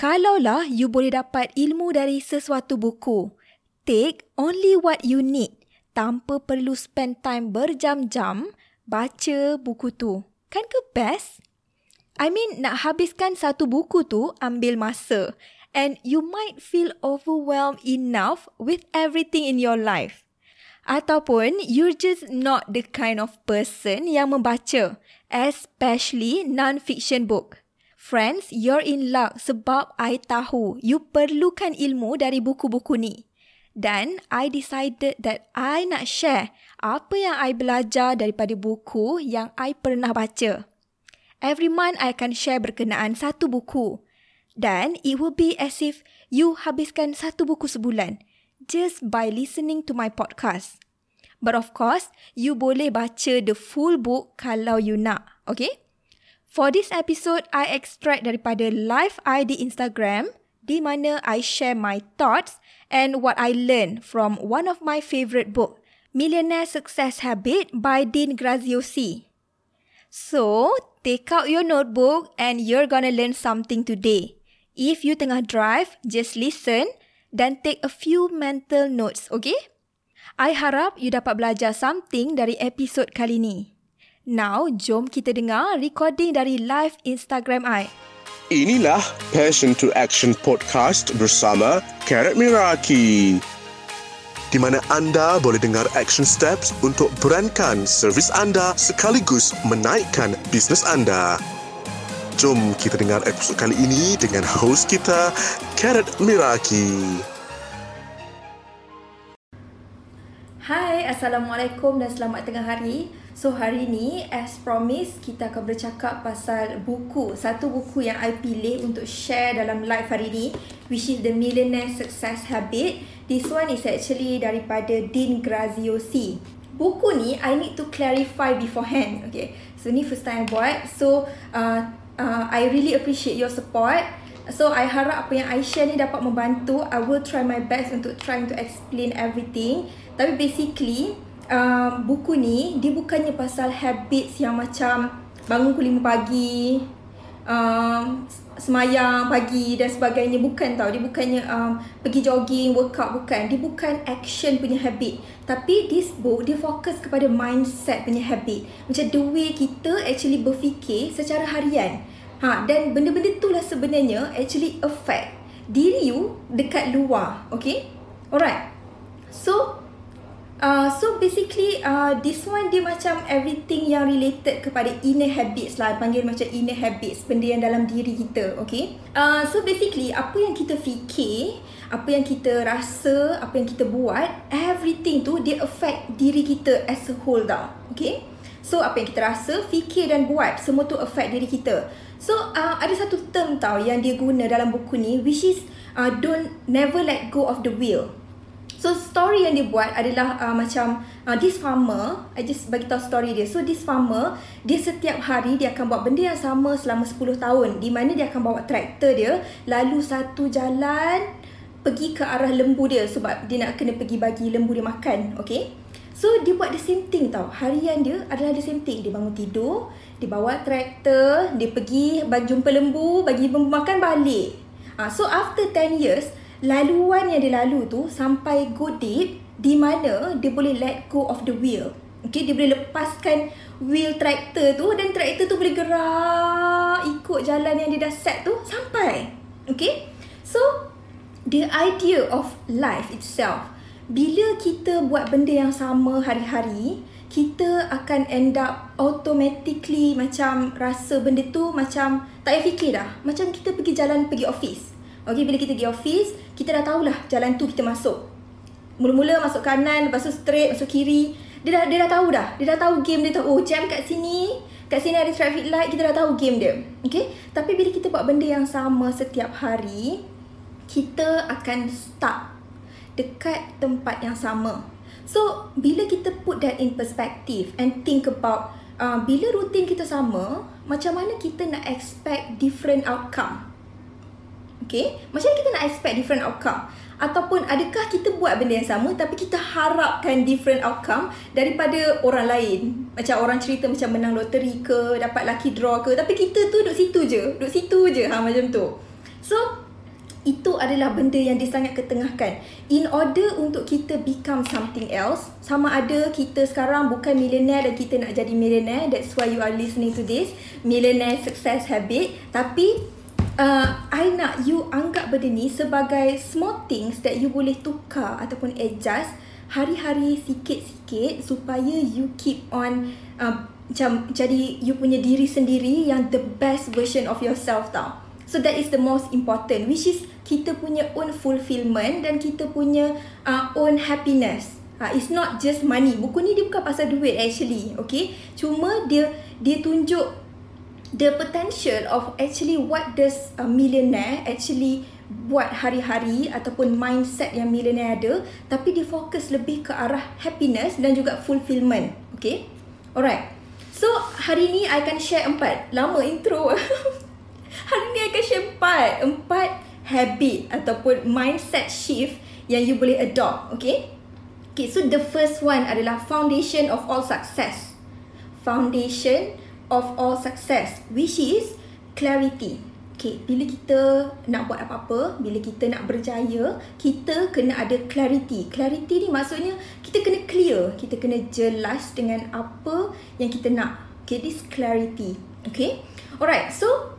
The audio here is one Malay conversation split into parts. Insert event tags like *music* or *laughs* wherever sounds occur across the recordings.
Kalaulah you boleh dapat ilmu dari sesuatu buku, take only what you need tanpa perlu spend time berjam-jam baca buku tu. Kan ke best? I mean, nak habiskan satu buku tu ambil masa and you might feel overwhelmed enough with everything in your life. Ataupun you're just not the kind of person yang membaca, especially non-fiction book. Friends, you're in luck sebab I tahu you perlukan ilmu dari buku-buku ni. Dan I decided that I nak share apa yang I belajar daripada buku yang I pernah baca. Every month I akan share berkenaan satu buku. Dan it will be as if you habiskan satu buku sebulan just by listening to my podcast. But of course, you boleh baca the full book kalau you nak, okay? For this episode, I extract daripada live ID Instagram di mana I share my thoughts and what I learned from one of my favourite book, Millionaire Success Habit by Dean Graziosi. So, take out your notebook and you're gonna learn something today. If you tengah drive, just listen dan take a few mental notes, okay? I harap you dapat belajar something dari episod kali ni. Now, jom kita dengar recording dari live Instagram I. Inilah Passion to Action Podcast bersama Karat Miraki. Di mana anda boleh dengar action steps untuk berankan servis anda sekaligus menaikkan bisnes anda. Jom kita dengar episod kali ini dengan host kita, Karat Miraki. Assalamualaikum dan selamat tengah hari. So hari ni as promised kita akan bercakap pasal buku. Satu buku yang I pilih untuk share dalam live hari ni which is The Millionaire Success Habit. This one is actually daripada Dean Graziosi. Buku ni I need to clarify beforehand. Okay. So ni first time I buat. So uh, uh, I really appreciate your support. So I harap apa yang I share ni dapat membantu. I will try my best untuk trying to explain everything. Tapi basically uh, buku ni dia bukannya pasal habits yang macam bangun pukul 5 pagi, um, semayang pagi dan sebagainya. Bukan tau. Dia bukannya um, pergi jogging, workout. Bukan. Dia bukan action punya habit. Tapi this book dia fokus kepada mindset punya habit. Macam the way kita actually berfikir secara harian. Ha, dan benda-benda tu lah sebenarnya actually affect diri you dekat luar. Okay? Alright. So, Uh, so basically uh, this one dia macam everything yang related kepada inner habits lah. Panggil macam inner habits benda yang dalam diri kita okay? Uh, so basically apa yang kita fikir apa yang kita rasa apa yang kita buat everything tu dia affect diri kita as a whole tau okay? So apa yang kita rasa fikir dan buat semua tu affect diri kita. So uh, ada satu term tau yang dia guna dalam buku ni which is uh, don't never let go of the wheel So story yang dia buat adalah uh, macam uh, this farmer, I just bagi tahu story dia. So this farmer, dia setiap hari dia akan buat benda yang sama selama 10 tahun. Di mana dia akan bawa traktor dia lalu satu jalan pergi ke arah lembu dia sebab dia nak kena pergi bagi lembu dia makan, okay? So dia buat the same thing tau. Harian dia adalah the same thing. Dia bangun tidur, dia bawa traktor, dia pergi jumpa lembu, bagi lembu makan balik. Uh, so after 10 years, laluan yang dia lalu tu sampai go deep di mana dia boleh let go of the wheel. Okay, dia boleh lepaskan wheel tractor tu dan tractor tu boleh gerak ikut jalan yang dia dah set tu sampai. Okay, so the idea of life itself, bila kita buat benda yang sama hari-hari, kita akan end up automatically macam rasa benda tu macam tak payah fikir dah. Macam kita pergi jalan pergi office. Okay, bila kita pergi office, kita dah tahulah jalan tu kita masuk. Mula-mula masuk kanan, lepas tu straight, masuk kiri. Dia dah, dia dah tahu dah. Dia dah tahu game dia tu. Oh, jam kat sini. Kat sini ada traffic light. Kita dah tahu game dia. Okay? Tapi bila kita buat benda yang sama setiap hari, kita akan stuck dekat tempat yang sama. So, bila kita put that in perspective and think about uh, bila rutin kita sama, macam mana kita nak expect different outcome? Okay, macam mana kita nak expect different outcome? Ataupun adakah kita buat benda yang sama tapi kita harapkan different outcome daripada orang lain? Macam orang cerita macam menang loteri ke, dapat lucky draw ke. Tapi kita tu duduk situ je. Duduk situ je ha, macam tu. So, itu adalah benda yang disangat ketengahkan. In order untuk kita become something else, sama ada kita sekarang bukan millionaire dan kita nak jadi millionaire, that's why you are listening to this, millionaire success habit. Tapi, uh, I nak you anggap benda ni sebagai small things that you boleh tukar ataupun adjust hari-hari sikit-sikit supaya you keep on uh, macam jadi you punya diri sendiri yang the best version of yourself tau. So that is the most important which is kita punya own fulfillment dan kita punya uh, own happiness. Uh, it's not just money. Buku ni dia bukan pasal duit actually. Okay. Cuma dia dia tunjuk the potential of actually what does a millionaire actually buat hari-hari ataupun mindset yang millionaire ada tapi dia fokus lebih ke arah happiness dan juga fulfillment. Okay. Alright. So hari ni I akan share empat. Lama intro. *laughs* Hari ni akan share empat Empat habit Ataupun mindset shift Yang you boleh adopt Okay Okay so the first one adalah Foundation of all success Foundation of all success Which is Clarity Okay, bila kita nak buat apa-apa, bila kita nak berjaya, kita kena ada clarity. Clarity ni maksudnya kita kena clear, kita kena jelas dengan apa yang kita nak. Okay, this clarity. Okay, alright. So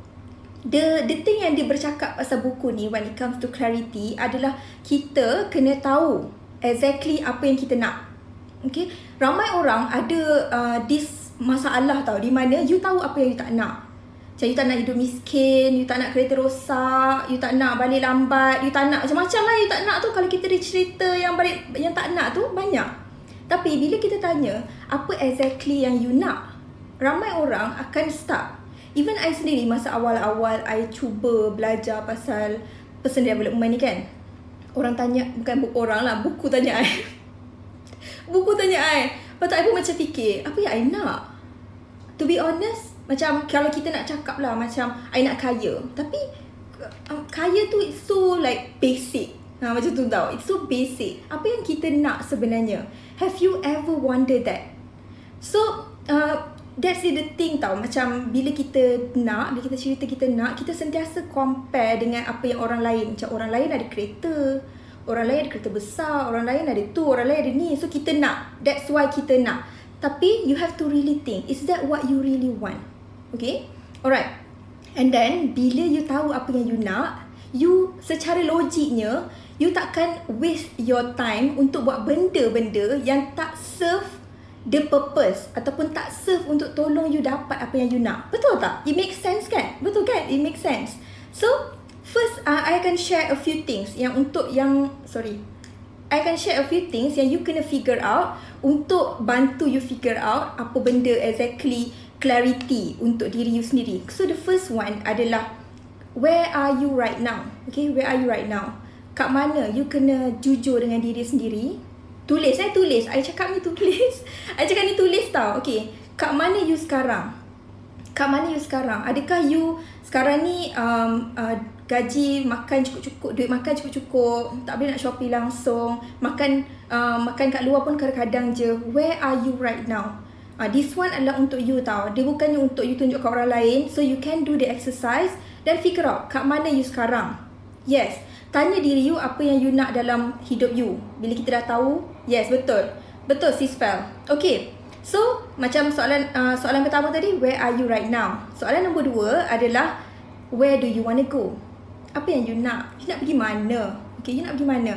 the the thing yang dia bercakap pasal buku ni when it comes to clarity adalah kita kena tahu exactly apa yang kita nak. Okay, ramai orang ada uh, this masalah tau. Di mana you tahu apa yang you tak nak. Macam you tak nak hidup miskin, you tak nak kereta rosak, you tak nak balik lambat, you tak nak macam-macam lah you tak nak tu. Kalau kita ada cerita yang balik yang tak nak tu banyak. Tapi bila kita tanya apa exactly yang you nak, ramai orang akan start Even I sendiri masa awal-awal I cuba belajar pasal personal development ni kan. Orang tanya, bukan orang lah, buku tanya I. *laughs* Buku tanya I. Lepas tu I pun macam fikir, apa yang I nak? To be honest, macam kalau kita nak cakap lah macam I nak kaya. Tapi um, kaya tu it's so like basic. Ha, Macam tu tau, it's so basic. Apa yang kita nak sebenarnya? Have you ever wondered that? So, uh, that's the thing tau. Macam bila kita nak bila kita cerita kita nak kita sentiasa compare dengan apa yang orang lain. Macam orang lain ada kereta orang lain ada kereta besar orang lain ada tu orang lain ada ni. So kita nak. That's why kita nak tapi you have to really think is that what you really want okay alright and then bila you tahu apa yang you nak you secara logiknya you takkan waste your time untuk buat benda-benda yang tak serve the purpose ataupun tak serve untuk tolong you dapat apa yang you nak. Betul tak? It makes sense kan? Betul kan? It makes sense. So, first uh, I akan share a few things yang untuk yang sorry. I akan share a few things yang you kena figure out untuk bantu you figure out apa benda exactly clarity untuk diri you sendiri. So the first one adalah where are you right now? Okay, where are you right now? Kat mana you kena jujur dengan diri sendiri Tulis eh tulis. I cakap ni tulis. *laughs* I cakap ni tulis tau. Okay. Kat mana you sekarang? Kat mana you sekarang? Adakah you sekarang ni um, uh, gaji makan cukup-cukup, duit makan cukup-cukup, tak boleh nak shopping langsung, makan uh, makan kat luar pun kadang-kadang je. Where are you right now? Uh, this one adalah untuk you tau. Dia bukannya untuk you tunjuk kat orang lain. So you can do the exercise dan figure out kat mana you sekarang. Yes. Tanya diri you apa yang you nak dalam hidup you. Bila kita dah tahu, yes betul. Betul sis Fel. Okay. So, macam soalan uh, soalan pertama tadi, where are you right now? Soalan nombor dua adalah, where do you want to go? Apa yang you nak? You nak pergi mana? Okay, you nak pergi mana?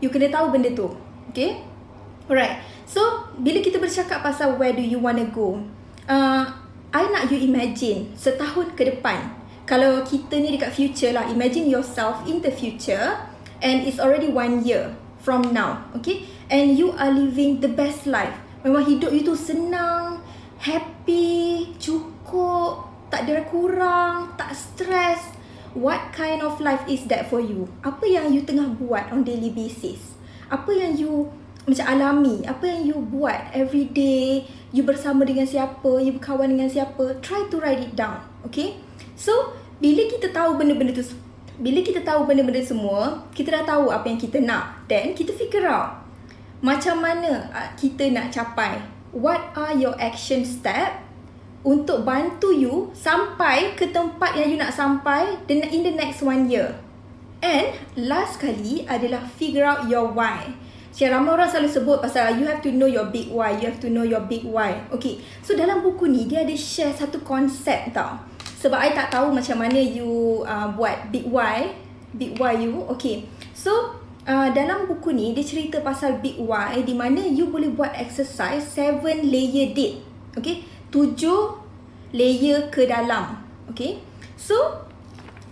You kena tahu benda tu. Okay? Alright. So, bila kita bercakap pasal where do you want to go, uh, I nak you imagine setahun ke depan, kalau kita ni dekat future lah imagine yourself in the future and it's already one year from now okay and you are living the best life memang hidup you tu senang happy cukup tak ada kurang tak stress. What kind of life is that for you? Apa yang you tengah buat on daily basis? Apa yang you macam alami? Apa yang you buat every day? You bersama dengan siapa? You berkawan dengan siapa? Try to write it down okay? So bila kita tahu benda-benda tu bila kita tahu benda-benda semua kita dah tahu apa yang kita nak then kita figure out macam mana kita nak capai what are your action step untuk bantu you sampai ke tempat yang you nak sampai in the next one year And last kali adalah figure out your why. Macam ramai orang selalu sebut pasal you have to know your big why, you have to know your big why. Okay, so dalam buku ni dia ada share satu konsep tau. Sebab I tak tahu macam mana you uh, buat big why, big why you. Okay, so uh, dalam buku ni dia cerita pasal big why di mana you boleh buat exercise seven layer date. Okay, tujuh layer ke dalam. Okay, so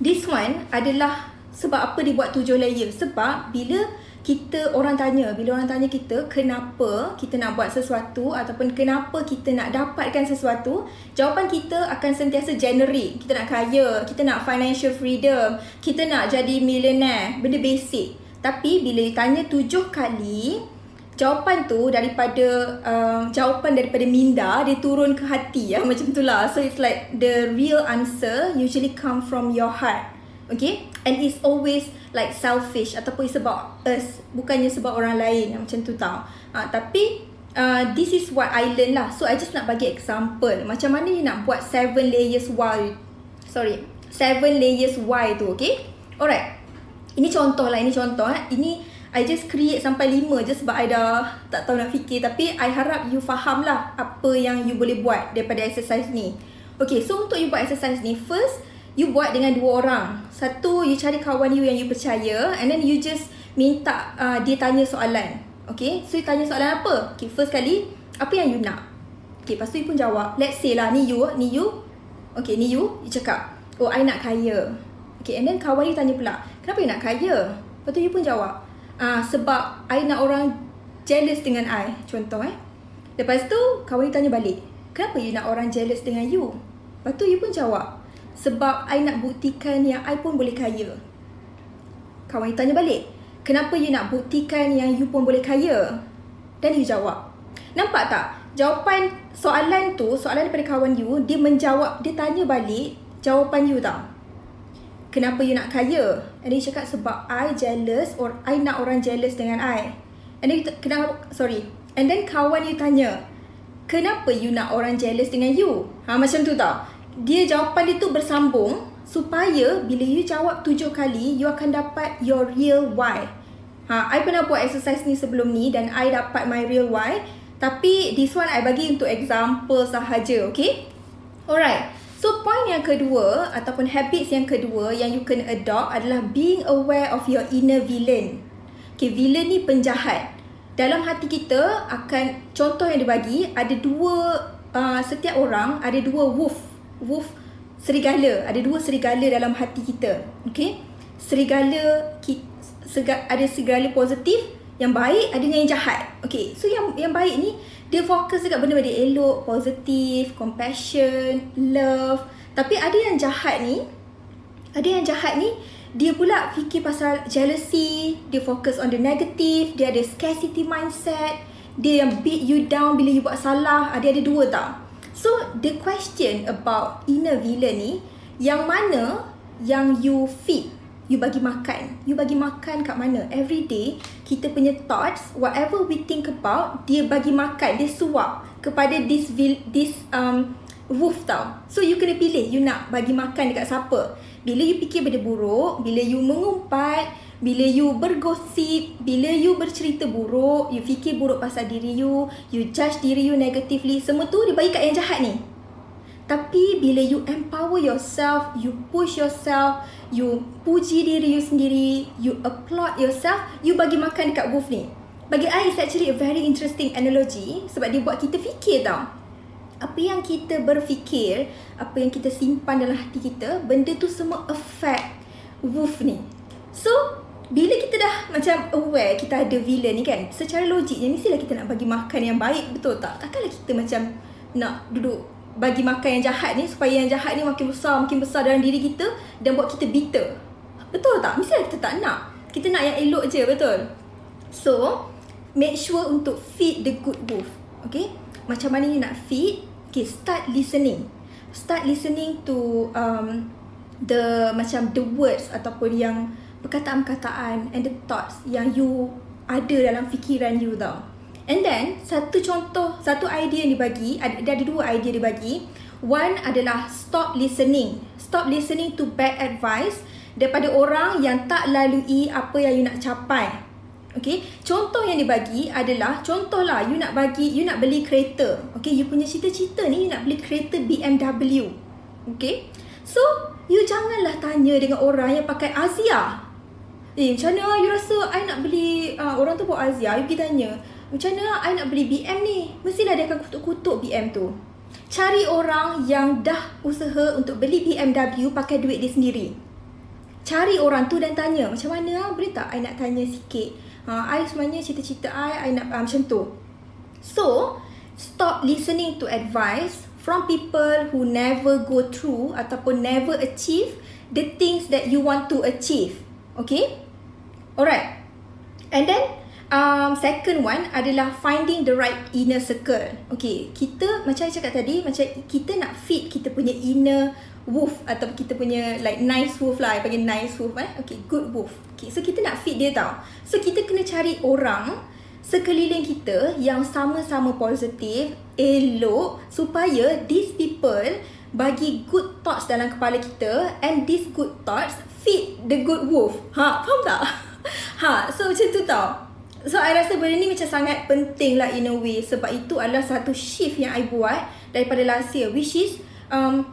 this one adalah sebab apa dia buat tujuh layer. Sebab bila kita orang tanya bila orang tanya kita kenapa kita nak buat sesuatu ataupun kenapa kita nak dapatkan sesuatu jawapan kita akan sentiasa generik kita nak kaya kita nak financial freedom kita nak jadi millionaire benda basic tapi bila ditanya tujuh kali jawapan tu daripada uh, jawapan daripada minda dia turun ke hati ya *laughs* macam itulah so it's like the real answer usually come from your heart okay? And it's always like selfish ataupun it's about us bukannya sebab orang lain macam tu tau. Uh, tapi uh, this is what I learn lah. So I just nak bagi example. Macam mana you nak buat seven layers why sorry seven layers why tu okay? Alright ini contoh lah ini contoh eh. ini I just create sampai lima je sebab I dah tak tahu nak fikir tapi I harap you faham lah apa yang you boleh buat daripada exercise ni okay so untuk you buat exercise ni first you buat dengan dua orang. Satu, you cari kawan you yang you percaya and then you just minta uh, dia tanya soalan. Okay, so you tanya soalan apa? Okay, first kali, apa yang you nak? Okay, lepas tu you pun jawab. Let's say lah, ni you, ni you. Okay, ni you, you cakap, oh I nak kaya. Okay, and then kawan you tanya pula, kenapa you nak kaya? Lepas tu you pun jawab, ah sebab I nak orang jealous dengan I. Contoh eh. Lepas tu, kawan you tanya balik, kenapa you nak orang jealous dengan you? Lepas tu you pun jawab, sebab I nak buktikan yang I pun boleh kaya. Kawan you tanya balik. Kenapa you nak buktikan yang you pun boleh kaya? Dan you jawab. Nampak tak? Jawapan soalan tu, soalan daripada kawan you, dia menjawab, dia tanya balik jawapan you tau. Kenapa you nak kaya? And you cakap sebab I jealous or I nak orang jealous dengan I. And then kenapa, sorry. And then kawan you tanya, kenapa you nak orang jealous dengan you? Ha, macam tu tau dia jawapan dia tu bersambung supaya bila you jawab tujuh kali you akan dapat your real why. Ha, I pernah buat exercise ni sebelum ni dan I dapat my real why. Tapi this one I bagi untuk example sahaja, okay? Alright. So point yang kedua ataupun habits yang kedua yang you kena adopt adalah being aware of your inner villain. Okay, villain ni penjahat. Dalam hati kita akan contoh yang dibagi ada dua uh, setiap orang ada dua wolf wolf serigala ada dua serigala dalam hati kita okey serigala ki, sega, ada serigala positif yang baik ada yang jahat okey so yang yang baik ni dia fokus dekat benda-benda elok positif compassion love. Tapi ada yang jahat ni ada yang jahat ni dia pula fikir pasal jealousy dia fokus on the negative dia ada scarcity mindset dia yang beat you down bila you buat salah ada ada dua tau. So the question about inner villain ni yang mana yang you feed, you bagi makan. You bagi makan kat mana? Every day kita punya thoughts, whatever we think about, dia bagi makan, dia suap kepada this this um wolf tau. So you kena pilih you nak bagi makan dekat siapa. Bila you fikir benda buruk, bila you mengumpat, bila you bergosip, bila you bercerita buruk, you fikir buruk pasal diri you, you judge diri you negatively, semua tu dia bagi kat yang jahat ni. Tapi bila you empower yourself, you push yourself, you puji diri you sendiri, you applaud yourself, you bagi makan dekat wolf ni. Bagi I, it's actually a very interesting analogy sebab dia buat kita fikir tau. Apa yang kita berfikir, apa yang kita simpan dalam hati kita, benda tu semua affect wolf ni. So, bila kita dah macam aware kita ada villain ni kan secara logiknya mestilah kita nak bagi makan yang baik betul tak takkanlah kita macam nak duduk bagi makan yang jahat ni supaya yang jahat ni makin besar makin besar dalam diri kita dan buat kita bitter. Betul tak? Mestilah kita tak nak. Kita nak yang elok je betul? So make sure untuk feed the good wolf okay? Macam mana you nak feed? Okay start listening. Start listening to um, the macam the words ataupun yang perkataan-perkataan and the thoughts yang you ada dalam fikiran you tau. And then, satu contoh, satu idea yang dibagi, ada, ada dua idea dibagi. One adalah stop listening. Stop listening to bad advice daripada orang yang tak lalui apa yang you nak capai. Okay, contoh yang dibagi adalah contohlah you nak bagi you nak beli kereta. Okay, you punya cita-cita ni you nak beli kereta BMW. Okay, so you janganlah tanya dengan orang yang pakai Azia. Eh, macam mana you rasa I nak beli uh, orang tu bawa Azia, you pergi tanya. Macam mana I nak beli BM ni? Mestilah dia akan kutuk-kutuk BM tu. Cari orang yang dah usaha untuk beli BMW pakai duit dia sendiri. Cari orang tu dan tanya, macam mana? Ah? Boleh tak I nak tanya sikit? ha, I sebenarnya cita-cita I, I nak uh, macam tu. So, stop listening to advice from people who never go through ataupun never achieve the things that you want to achieve. Okay? Alright. And then, um, second one adalah finding the right inner circle. Okay, kita macam saya cakap tadi, macam kita nak fit kita punya inner wolf atau kita punya like nice wolf lah, I panggil nice wolf eh. Okay, good wolf. Okay, so kita nak fit dia tau. So kita kena cari orang sekeliling kita yang sama-sama positif, elok supaya these people bagi good thoughts dalam kepala kita and these good thoughts fit the good wolf. Ha, faham tak? *laughs* Ha, so macam tu tau. So I rasa benda ni macam sangat penting lah in a way. Sebab itu adalah satu shift yang I buat daripada last year which is um,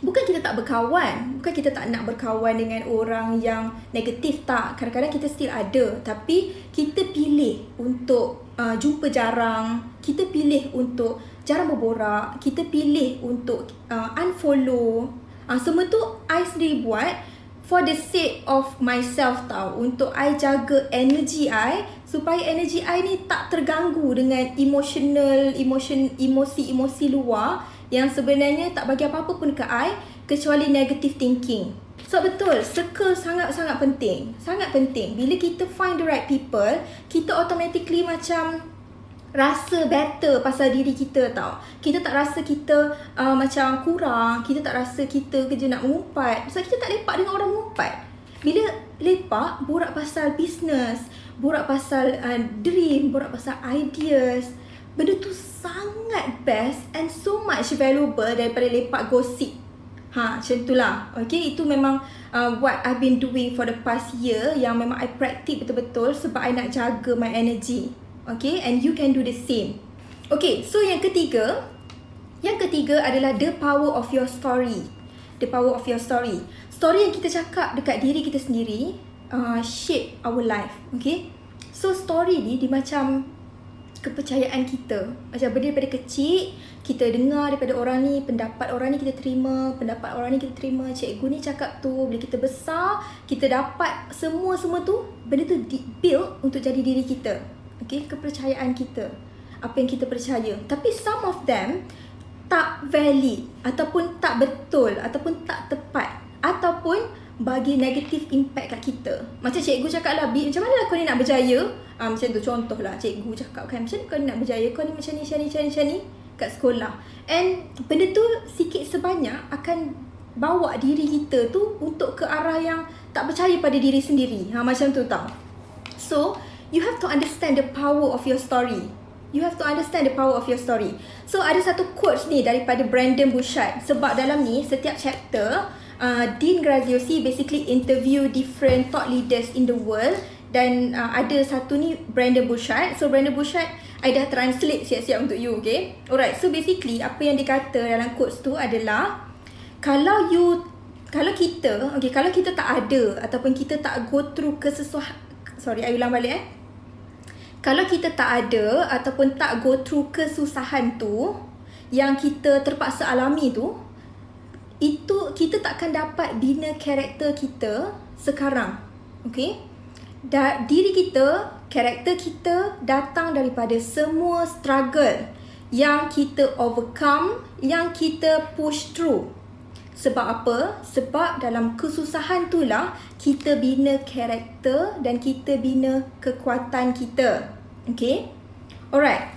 bukan kita tak berkawan, bukan kita tak nak berkawan dengan orang yang negatif tak. Kadang-kadang kita still ada. Tapi kita pilih untuk uh, jumpa jarang, kita pilih untuk jarang berborak, kita pilih untuk uh, unfollow. Uh, semua tu I sendiri buat for the sake of myself tau. Untuk I jaga energy I supaya energi I ni tak terganggu dengan emotional, emotion, emosi-emosi luar yang sebenarnya tak bagi apa-apa pun ke I kecuali negative thinking. So betul, circle sangat-sangat penting. Sangat penting. Bila kita find the right people, kita automatically macam rasa better pasal diri kita tau. Kita tak rasa kita uh, macam kurang, kita tak rasa kita kerja nak mengumpat. Sebab kita tak lepak dengan orang mengumpat. Bila lepak, borak pasal business, borak pasal uh, dream, borak pasal ideas. Benda tu sangat best and so much valuable daripada lepak gosip. Ha, macam itulah. Okay, itu memang uh, what I've been doing for the past year yang memang I practice betul-betul sebab I nak jaga my energy. Okay, and you can do the same. Okay, so yang ketiga, yang ketiga adalah the power of your story. The power of your story. Story yang kita cakap dekat diri kita sendiri uh, shape our life. Okay, So story ni dia macam kepercayaan kita. Macam benda daripada kecil, kita dengar daripada orang ni, pendapat orang ni kita terima, pendapat orang ni kita terima, cikgu ni cakap tu, bila kita besar, kita dapat semua-semua tu, benda tu build untuk jadi diri kita. Okay, kepercayaan kita. Apa yang kita percaya. Tapi some of them tak valid ataupun tak betul ataupun tak tepat ataupun bagi negatif impact kat kita. Macam cikgu cakap lah, macam mana lah kau ni nak berjaya? Ha, macam tu contoh lah cikgu cakap kan, macam mana kau ni nak berjaya? Kau ni macam ni, macam ni, macam ni, macam ni kat sekolah. And benda tu sikit sebanyak akan bawa diri kita tu untuk ke arah yang tak percaya pada diri sendiri. Ha, macam tu tau. So, you have to understand the power of your story. You have to understand the power of your story. So, ada satu quotes ni daripada Brandon Bouchard. Sebab dalam ni, setiap chapter, uh, Dean Graziosi basically interview different thought leaders in the world dan uh, ada satu ni Brandon Bouchard. So Brandon Bouchard I dah translate siap-siap untuk you, okay? Alright, so basically apa yang dikata dalam quotes tu adalah kalau you kalau kita, okay, kalau kita tak ada ataupun kita tak go through kesesuaian sorry, I ulang balik eh. Kalau kita tak ada ataupun tak go through kesusahan tu yang kita terpaksa alami tu, itu kita tak akan dapat bina karakter kita sekarang. Okay? Da, diri kita, karakter kita datang daripada semua struggle yang kita overcome, yang kita push through. Sebab apa? Sebab dalam kesusahan itulah kita bina karakter dan kita bina kekuatan kita. Okay? Alright.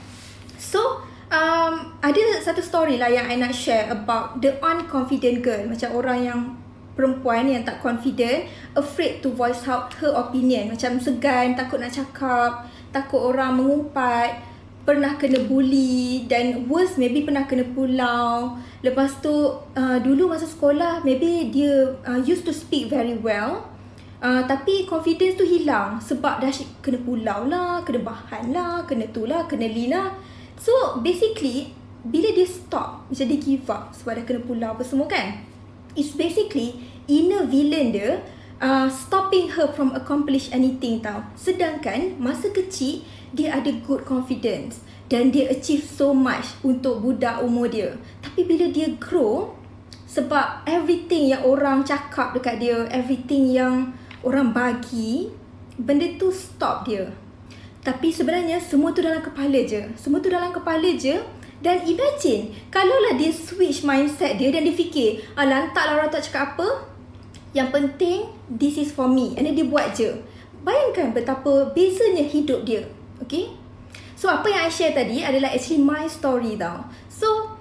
So, um, ada satu story lah yang I nak share about the unconfident girl. Macam orang yang perempuan yang tak confident, afraid to voice out her opinion. Macam segan, takut nak cakap, takut orang mengumpat. pernah kena bully dan worse maybe pernah kena pulau lepas tu uh, dulu masa sekolah maybe dia uh, used to speak very well uh, tapi confidence tu hilang sebab dah kena pulau lah kena bahan lah kena tu lah kena li lah so basically bila dia stop macam dia give up sebab dah kena pulau apa semua kan it's basically inner villain dia uh, stopping her from accomplish anything tau sedangkan masa kecil dia ada good confidence dan dia achieve so much untuk budak umur dia. Tapi bila dia grow sebab everything yang orang cakap dekat dia, everything yang orang bagi, benda tu stop dia. Tapi sebenarnya semua tu dalam kepala je. Semua tu dalam kepala je dan imagine kalaulah dia switch mindset dia dan dia fikir, "Alah, entahlah orang tak cakap apa. Yang penting this is for me." And then dia buat je. Bayangkan betapa bezanya hidup dia. Okay So apa yang I share tadi adalah actually my story tau So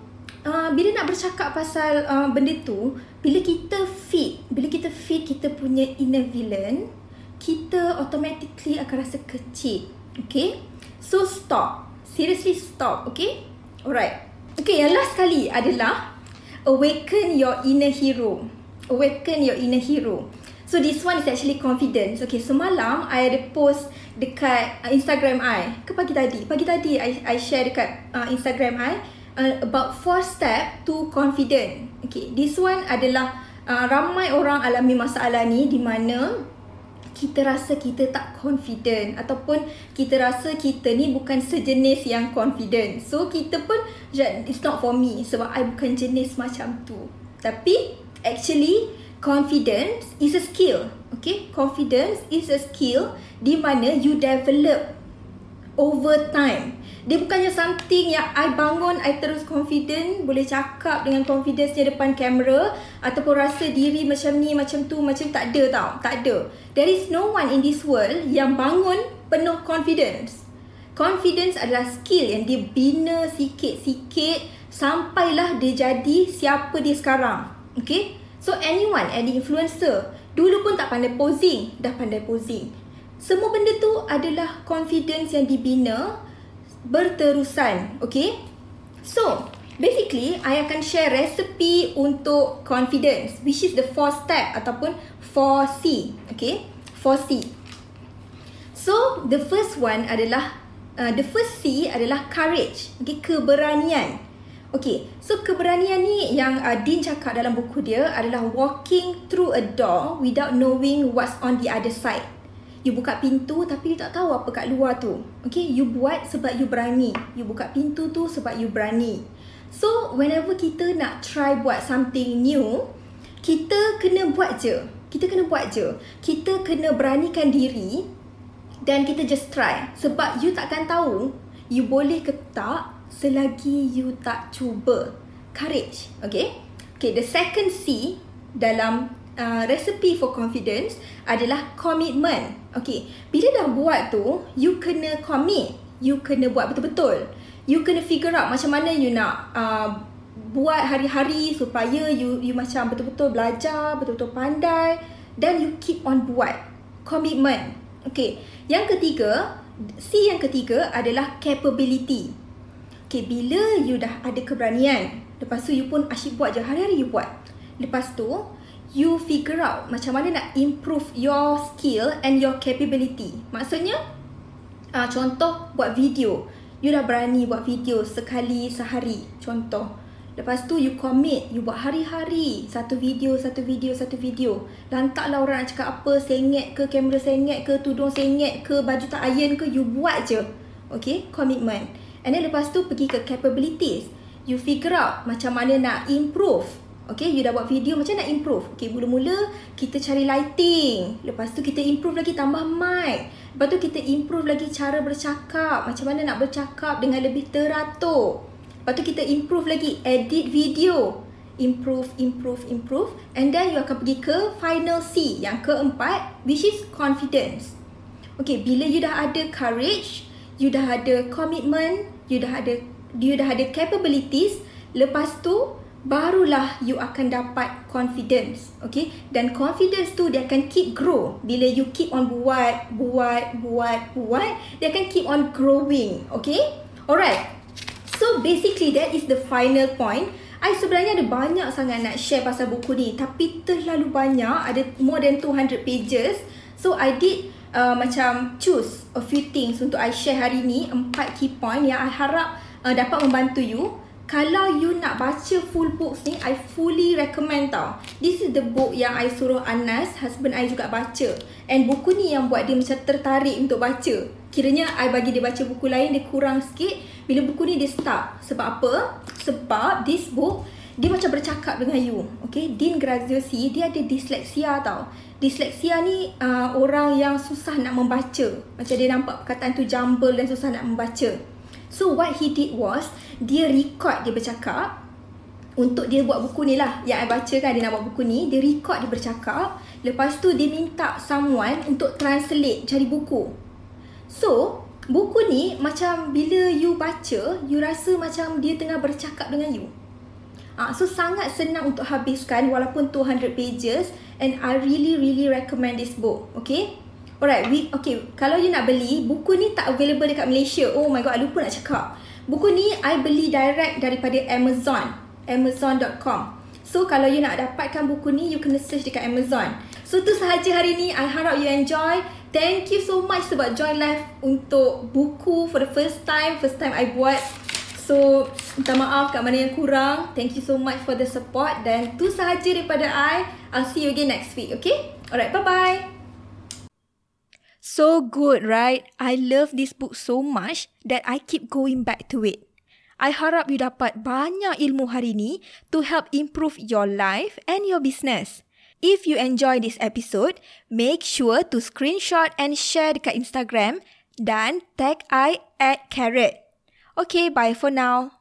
uh, bila nak bercakap pasal uh, benda tu Bila kita fit Bila kita fit kita punya inner villain Kita automatically akan rasa kecil Okay So stop Seriously stop Okay Alright Okay yang last kali adalah Awaken your inner hero Awaken your inner hero So this one is actually confidence. Okay, semalam I ada post dekat uh, Instagram I. Ke pagi tadi? Pagi tadi I, I share dekat uh, Instagram I uh, about four step to confident. Okay, this one adalah uh, ramai orang alami masalah ni di mana kita rasa kita tak confident ataupun kita rasa kita ni bukan sejenis yang confident. So kita pun it's not for me sebab I bukan jenis macam tu. Tapi actually confidence is a skill. Okay, confidence is a skill di mana you develop over time. Dia bukannya something yang I bangun, I terus confident, boleh cakap dengan confidence di depan kamera ataupun rasa diri macam ni, macam tu, macam tak ada tau. Tak ada. There is no one in this world yang bangun penuh confidence. Confidence adalah skill yang dia bina sikit-sikit sampailah dia jadi siapa dia sekarang. Okay? So anyone, any influencer Dulu pun tak pandai posing Dah pandai posing Semua benda tu adalah confidence yang dibina Berterusan Okay So Basically, I akan share resipi untuk confidence Which is the four step ataupun 4C Okay 4C So, the first one adalah uh, The first C adalah courage Okay, keberanian. Okay, so keberanian ni yang uh, Dean cakap dalam buku dia adalah walking through a door without knowing what's on the other side. You buka pintu tapi you tak tahu apa kat luar tu. Okay, you buat sebab you berani. You buka pintu tu sebab you berani. So, whenever kita nak try buat something new, kita kena buat je. Kita kena buat je. Kita kena beranikan diri dan kita just try. Sebab you takkan tahu you boleh ke tak selagi you tak cuba. Courage. Okay. Okay, the second C dalam uh, recipe for confidence adalah commitment. Okay, bila dah buat tu, you kena commit. You kena buat betul-betul. You kena figure out macam mana you nak uh, buat hari-hari supaya you you macam betul-betul belajar, betul-betul pandai dan you keep on buat. Commitment. Okay, yang ketiga, C yang ketiga adalah capability. Okay, bila you dah ada keberanian, lepas tu you pun asyik buat je, hari-hari you buat. Lepas tu, you figure out macam mana nak improve your skill and your capability. Maksudnya, uh, contoh buat video. You dah berani buat video sekali sehari. Contoh. Lepas tu you commit, you buat hari-hari. Satu video, satu video, satu video. Lantaklah orang nak cakap apa, sengit ke, kamera sengit ke, tudung sengit ke, baju tak iron ke, you buat je. Okay, commitment. And then lepas tu pergi ke capabilities. You figure out macam mana nak improve. Okay, you dah buat video macam nak improve. Okay, mula-mula kita cari lighting. Lepas tu kita improve lagi tambah mic. Lepas tu kita improve lagi cara bercakap. Macam mana nak bercakap dengan lebih teratur. Lepas tu kita improve lagi edit video. Improve, improve, improve. And then you akan pergi ke final C yang keempat which is confidence. Okay, bila you dah ada courage, you dah ada commitment, you dah ada you dah ada capabilities, lepas tu barulah you akan dapat confidence. Okay? Dan confidence tu dia akan keep grow. Bila you keep on buat, buat, buat, buat, dia akan keep on growing. Okay? Alright. So basically that is the final point. I sebenarnya ada banyak sangat nak share pasal buku ni tapi terlalu banyak ada more than 200 pages. So I did uh, macam choose a few things untuk I share hari ni empat key point yang I harap uh, dapat membantu you. Kalau you nak baca full books ni, I fully recommend tau. This is the book yang I suruh Anas, husband I juga baca. And buku ni yang buat dia macam tertarik untuk baca. Kiranya I bagi dia baca buku lain, dia kurang sikit. Bila buku ni dia start. Sebab apa? Sebab this book, dia macam bercakap dengan you. Okay, Dean Graziosi, dia ada disleksia tau. Disleksia ni uh, orang yang susah nak membaca. Macam dia nampak perkataan tu jumble dan susah nak membaca. So what he did was dia record dia bercakap untuk dia buat buku ni lah yang I baca kan dia nak buat buku ni dia record dia bercakap lepas tu dia minta someone untuk translate cari buku so buku ni macam bila you baca you rasa macam dia tengah bercakap dengan you Ah, so sangat senang untuk habiskan walaupun 200 pages and I really really recommend this book. Okay? Alright, we okay. Kalau you nak beli, buku ni tak available dekat Malaysia. Oh my god, I lupa nak cakap. Buku ni I beli direct daripada Amazon. Amazon.com. So kalau you nak dapatkan buku ni, you kena search dekat Amazon. So tu sahaja hari ni. I harap you enjoy. Thank you so much sebab join live untuk buku for the first time. First time I buat. So, minta maaf kat mana yang kurang. Thank you so much for the support. Dan tu sahaja daripada I. I'll see you again next week. Okay? Alright, bye-bye. So good, right? I love this book so much that I keep going back to it. I harap you dapat banyak ilmu hari ni to help improve your life and your business. If you enjoy this episode, make sure to screenshot and share dekat Instagram dan tag I at Carrot. Okay, bye for now.